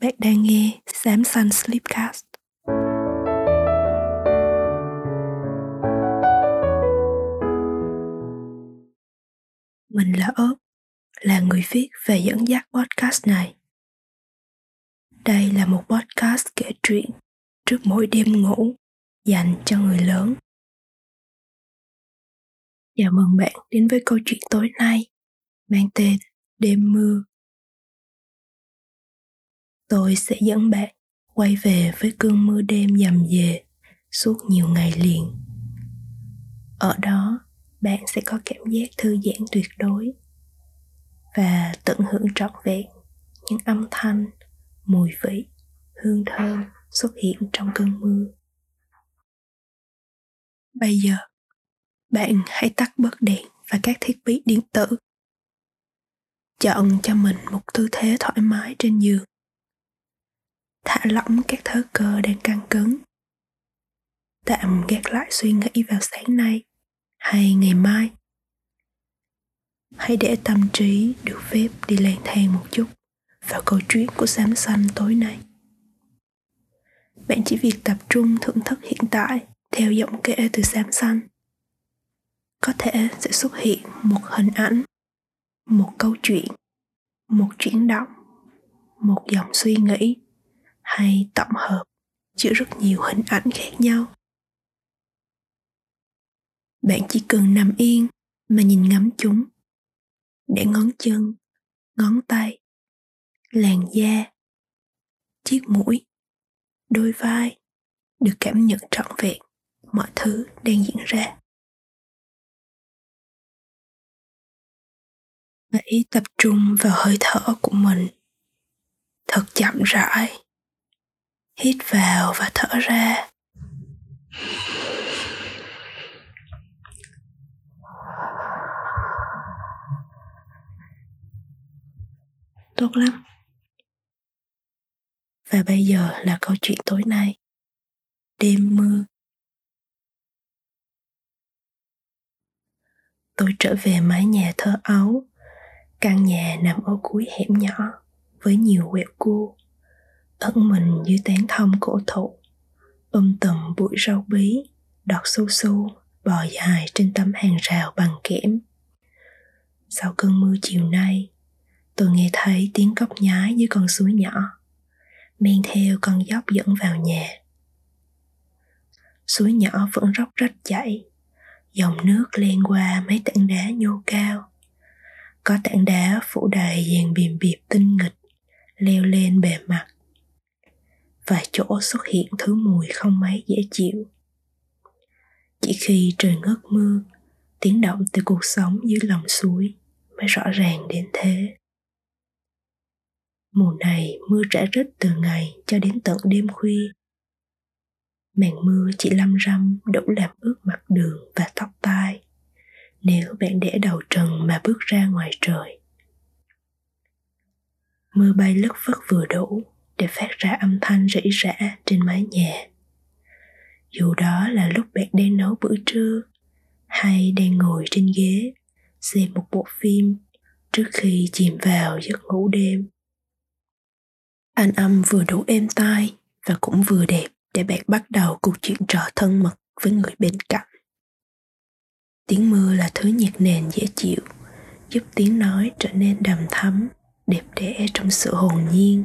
Bạn đang nghe Samsung Sleepcast. Mình là ớt, là người viết và dẫn dắt podcast này. Đây là một podcast kể chuyện trước mỗi đêm ngủ dành cho người lớn. Chào mừng bạn đến với câu chuyện tối nay mang tên Đêm mưa tôi sẽ dẫn bạn quay về với cơn mưa đêm dầm về suốt nhiều ngày liền. Ở đó, bạn sẽ có cảm giác thư giãn tuyệt đối và tận hưởng trọn vẹn những âm thanh, mùi vị, hương thơm xuất hiện trong cơn mưa. Bây giờ, bạn hãy tắt bớt đèn và các thiết bị điện tử. Chọn cho mình một tư thế thoải mái trên giường thả lỏng các thớ cơ đang căng cứng. Tạm gác lại suy nghĩ vào sáng nay hay ngày mai. Hãy để tâm trí được phép đi lang thang một chút vào câu chuyện của xám xanh tối nay. Bạn chỉ việc tập trung thưởng thức hiện tại theo giọng kể từ xám xanh. Có thể sẽ xuất hiện một hình ảnh, một câu chuyện, một chuyển động, một dòng suy nghĩ hay tổng hợp, chứa rất nhiều hình ảnh khác nhau. Bạn chỉ cần nằm yên mà nhìn ngắm chúng. Để ngón chân, ngón tay, làn da, chiếc mũi, đôi vai được cảm nhận trọn vẹn mọi thứ đang diễn ra. Hãy tập trung vào hơi thở của mình. Thật chậm rãi hít vào và thở ra. Tốt lắm. Và bây giờ là câu chuyện tối nay. Đêm mưa. Tôi trở về mái nhà thơ ấu. Căn nhà nằm ở cuối hẻm nhỏ với nhiều quẹo cua ẩn mình dưới tán thông cổ thụ. Ôm tùm bụi rau bí, đọt su su, bò dài trên tấm hàng rào bằng kẽm. Sau cơn mưa chiều nay, tôi nghe thấy tiếng cốc nhái dưới con suối nhỏ. Men theo con dốc dẫn vào nhà. Suối nhỏ vẫn róc rách chảy, dòng nước len qua mấy tảng đá nhô cao. Có tảng đá phủ đầy dàn bìm bịp tinh nghịch, leo lên bề mặt vài chỗ xuất hiện thứ mùi không mấy dễ chịu. Chỉ khi trời ngớt mưa, tiếng động từ cuộc sống dưới lòng suối mới rõ ràng đến thế. Mùa này mưa rã rít từ ngày cho đến tận đêm khuya. Màn mưa chỉ lâm râm đủ làm ướt mặt đường và tóc tai. Nếu bạn để đầu trần mà bước ra ngoài trời. Mưa bay lất phất vừa đủ để phát ra âm thanh rỉ rả trên mái nhà. Dù đó là lúc bạn đang nấu bữa trưa hay đang ngồi trên ghế, xem một bộ phim trước khi chìm vào giấc ngủ đêm. Anh âm vừa đủ êm tai và cũng vừa đẹp để bạn bắt đầu cuộc chuyện trò thân mật với người bên cạnh. Tiếng mưa là thứ nhạc nền dễ chịu, giúp tiếng nói trở nên đầm thắm, đẹp đẽ trong sự hồn nhiên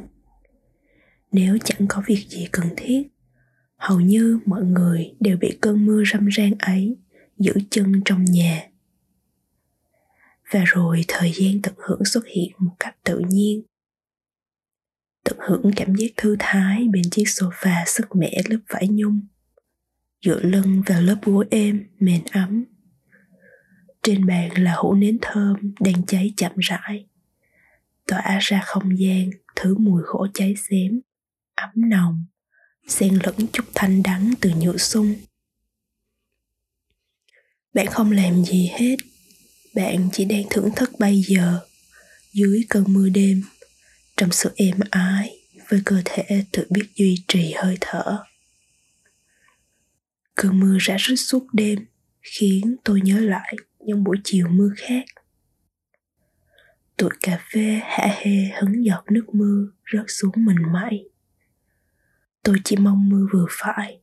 nếu chẳng có việc gì cần thiết. Hầu như mọi người đều bị cơn mưa râm ran ấy giữ chân trong nhà. Và rồi thời gian tận hưởng xuất hiện một cách tự nhiên. Tận hưởng cảm giác thư thái bên chiếc sofa sức mẻ lớp vải nhung dựa lưng vào lớp gối êm, mềm ấm. Trên bàn là hũ nến thơm đang cháy chậm rãi, tỏa ra không gian thứ mùi gỗ cháy xém ấm nồng, xen lẫn chút thanh đắng từ nhựa sung. Bạn không làm gì hết, bạn chỉ đang thưởng thức bây giờ, dưới cơn mưa đêm, trong sự êm ái với cơ thể tự biết duy trì hơi thở. Cơn mưa rã rít suốt đêm khiến tôi nhớ lại những buổi chiều mưa khác. Tụi cà phê hạ hê hứng giọt nước mưa rớt xuống mình mãi. Tôi chỉ mong mưa vừa phải,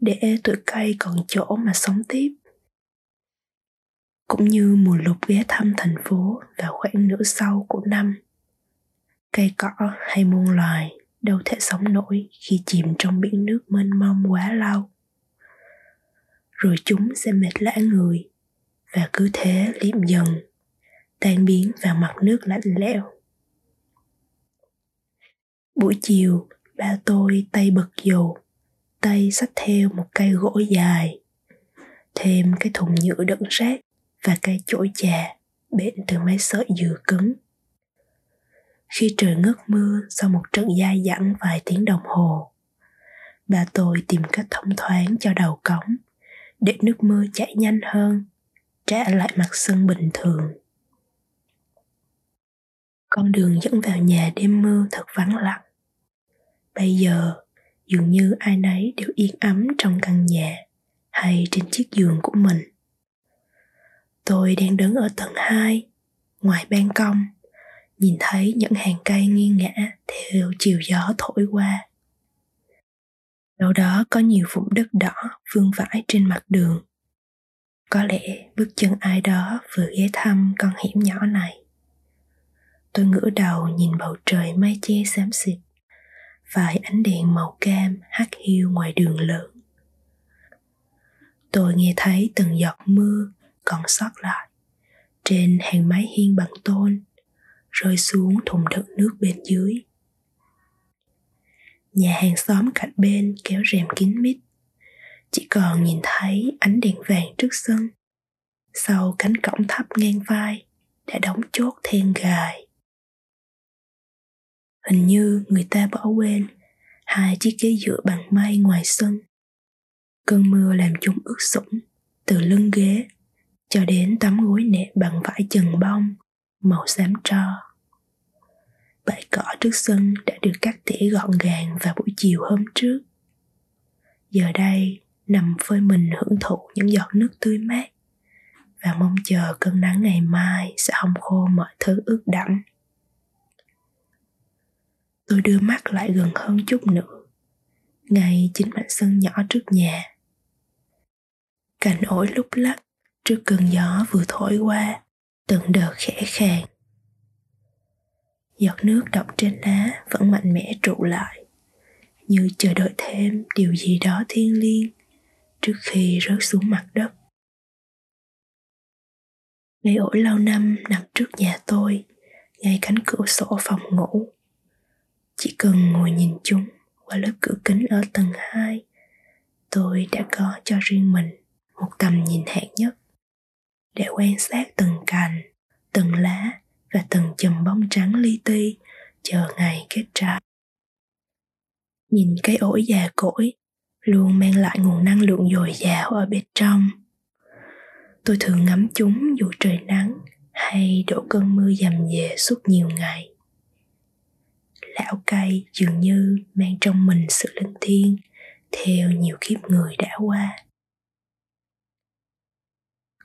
để tụi cây còn chỗ mà sống tiếp. Cũng như mùa lục ghé thăm thành phố vào khoảng nửa sau của năm. Cây cỏ hay muôn loài đâu thể sống nổi khi chìm trong biển nước mênh mông quá lâu. Rồi chúng sẽ mệt lã người và cứ thế liệm dần, tan biến vào mặt nước lạnh lẽo. Buổi chiều, ba tôi tay bật dù, tay xách theo một cây gỗ dài, thêm cái thùng nhựa đựng rác và cây chổi trà bện từ mấy sợi dừa cứng. Khi trời ngớt mưa sau một trận dai dẳng vài tiếng đồng hồ, bà tôi tìm cách thông thoáng cho đầu cống để nước mưa chảy nhanh hơn, trả lại mặt sân bình thường. Con đường dẫn vào nhà đêm mưa thật vắng lặng. Bây giờ, dường như ai nấy đều yên ấm trong căn nhà hay trên chiếc giường của mình. Tôi đang đứng ở tầng 2, ngoài ban công, nhìn thấy những hàng cây nghiêng ngã theo chiều gió thổi qua. Đâu đó có nhiều vùng đất đỏ vương vãi trên mặt đường. Có lẽ bước chân ai đó vừa ghé thăm con hẻm nhỏ này. Tôi ngửa đầu nhìn bầu trời mây che xám xịt, vài ánh đèn màu cam hắt hiu ngoài đường lớn. Tôi nghe thấy từng giọt mưa còn sót lại trên hàng mái hiên bằng tôn rơi xuống thùng đựng nước bên dưới nhà hàng xóm cạnh bên kéo rèm kín mít, chỉ còn nhìn thấy ánh đèn vàng trước sân sau cánh cổng thấp ngang vai đã đóng chốt then gài hình như người ta bỏ quên hai chiếc ghế dựa bằng may ngoài sân. Cơn mưa làm chúng ướt sũng, từ lưng ghế cho đến tấm gối nệm bằng vải chần bông màu xám tro. Bãi cỏ trước sân đã được cắt tỉa gọn gàng vào buổi chiều hôm trước. Giờ đây nằm phơi mình hưởng thụ những giọt nước tươi mát và mong chờ cơn nắng ngày mai sẽ hong khô mọi thứ ướt đẫm tôi đưa mắt lại gần hơn chút nữa. Ngay chính mảnh sân nhỏ trước nhà. Cành ổi lúc lắc trước cơn gió vừa thổi qua từng đợt khẽ khàng. Giọt nước đọng trên lá vẫn mạnh mẽ trụ lại như chờ đợi thêm điều gì đó thiêng liêng trước khi rớt xuống mặt đất. Cây ổi lâu năm nằm trước nhà tôi, ngay cánh cửa sổ phòng ngủ. Chỉ cần ngồi nhìn chúng qua lớp cửa kính ở tầng 2, tôi đã có cho riêng mình một tầm nhìn hạn nhất để quan sát từng cành, từng lá và từng chùm bông trắng li ti chờ ngày kết trái. Nhìn cái ổi già cỗi luôn mang lại nguồn năng lượng dồi dào ở bên trong. Tôi thường ngắm chúng dù trời nắng hay đổ cơn mưa dầm về suốt nhiều ngày. Lão cây dường như mang trong mình sự linh thiêng, theo nhiều kiếp người đã qua.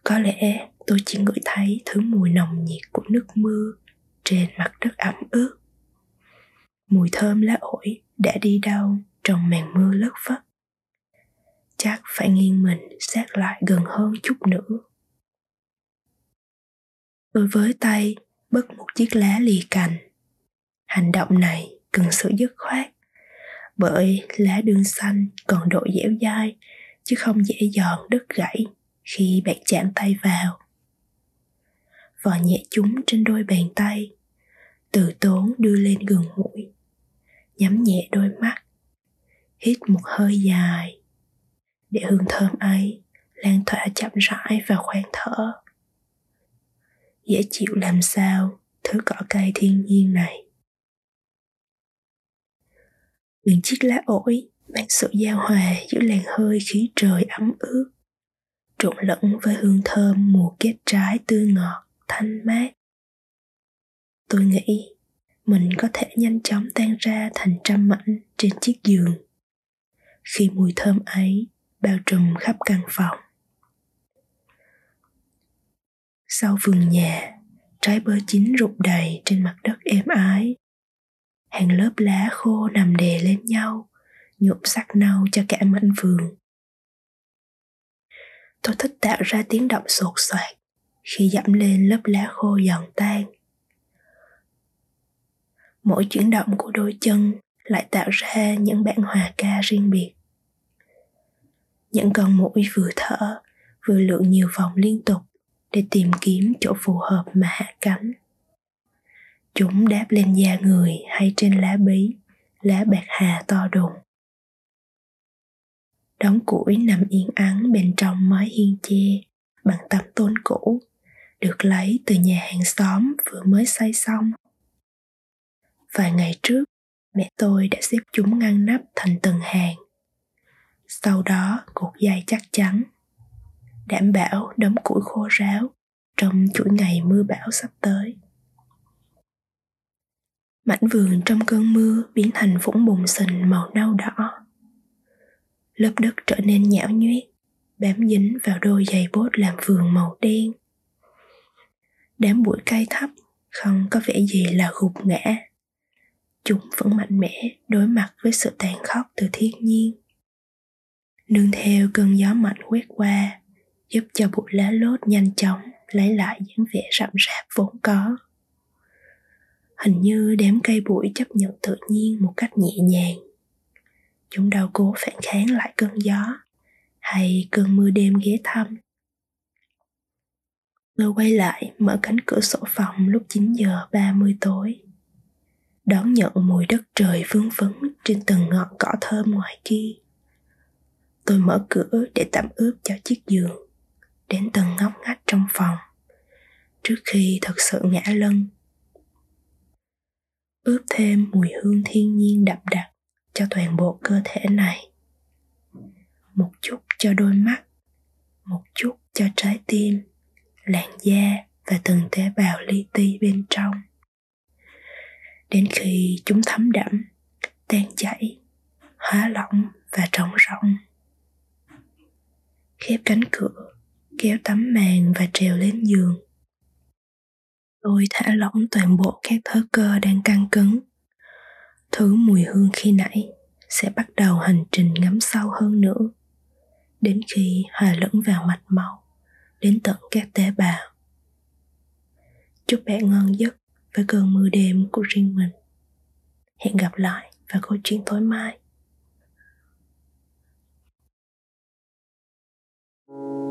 Có lẽ tôi chỉ ngửi thấy thứ mùi nồng nhiệt của nước mưa trên mặt đất ẩm ướt. Mùi thơm lá ổi đã đi đâu trong màn mưa lất phất. Chắc phải nghiêng mình sát lại gần hơn chút nữa. Tôi với tay bứt một chiếc lá lì cành. Hành động này cần sự dứt khoát, bởi lá đương xanh còn độ dẻo dai, chứ không dễ giòn đứt gãy khi bạn chạm tay vào. Vò nhẹ chúng trên đôi bàn tay, từ tốn đưa lên gần mũi, nhắm nhẹ đôi mắt, hít một hơi dài, để hương thơm ấy lan tỏa chậm rãi vào khoang thở. Dễ chịu làm sao thứ cỏ cây thiên nhiên này? Những chiếc lá ổi mang sự giao hòa giữa làn hơi khí trời ấm ướt, trộn lẫn với hương thơm mùa kết trái tươi ngọt, thanh mát. Tôi nghĩ mình có thể nhanh chóng tan ra thành trăm mảnh trên chiếc giường. Khi mùi thơm ấy bao trùm khắp căn phòng. Sau vườn nhà, trái bơ chín rụng đầy trên mặt đất êm ái hàng lớp lá khô nằm đè lên nhau, nhuộm sắc nâu cho cả mảnh vườn. Tôi thích tạo ra tiếng động sột soạt khi dẫm lên lớp lá khô giòn tan. Mỗi chuyển động của đôi chân lại tạo ra những bản hòa ca riêng biệt. Những con mũi vừa thở, vừa lượn nhiều vòng liên tục để tìm kiếm chỗ phù hợp mà hạ cánh chúng đáp lên da người hay trên lá bí, lá bạc hà to đùng. Đống củi nằm yên ắng bên trong mái hiên che, bằng tấm tôn cũ, được lấy từ nhà hàng xóm vừa mới xây xong. Vài ngày trước, mẹ tôi đã xếp chúng ngăn nắp thành từng hàng. Sau đó cột dây chắc chắn. Đảm bảo đống củi khô ráo trong chuỗi ngày mưa bão sắp tới mảnh vườn trong cơn mưa biến thành vũng bùn sình màu nâu đỏ. Lớp đất trở nên nhão nhuyết bám dính vào đôi giày bốt làm vườn màu đen. Đám bụi cây thấp, không có vẻ gì là gục ngã. Chúng vẫn mạnh mẽ đối mặt với sự tàn khốc từ thiên nhiên. Nương theo cơn gió mạnh quét qua, giúp cho bụi lá lốt nhanh chóng lấy lại dáng vẻ rậm rạp vốn có hình như đám cây bụi chấp nhận tự nhiên một cách nhẹ nhàng. Chúng đau cố phản kháng lại cơn gió, hay cơn mưa đêm ghé thăm. Tôi quay lại, mở cánh cửa sổ phòng lúc 9 giờ 30 tối. Đón nhận mùi đất trời vương vấn trên từng ngọn cỏ thơm ngoài kia. Tôi mở cửa để tạm ướp cho chiếc giường, đến từng ngóc ngách trong phòng. Trước khi thật sự ngã lưng ướp thêm mùi hương thiên nhiên đậm đặc cho toàn bộ cơ thể này. Một chút cho đôi mắt, một chút cho trái tim, làn da và từng tế bào li ti bên trong. Đến khi chúng thấm đẫm, tan chảy, hóa lỏng và trống rỗng. Khép cánh cửa, kéo tấm màn và trèo lên giường tôi thả lỏng toàn bộ các thớ cơ đang căng cứng. Thứ mùi hương khi nãy sẽ bắt đầu hành trình ngắm sâu hơn nữa. Đến khi hòa lẫn vào mạch máu, đến tận các tế bào. Chúc bạn ngon giấc với cơn mưa đêm của riêng mình. Hẹn gặp lại vào câu chuyện tối mai. thank you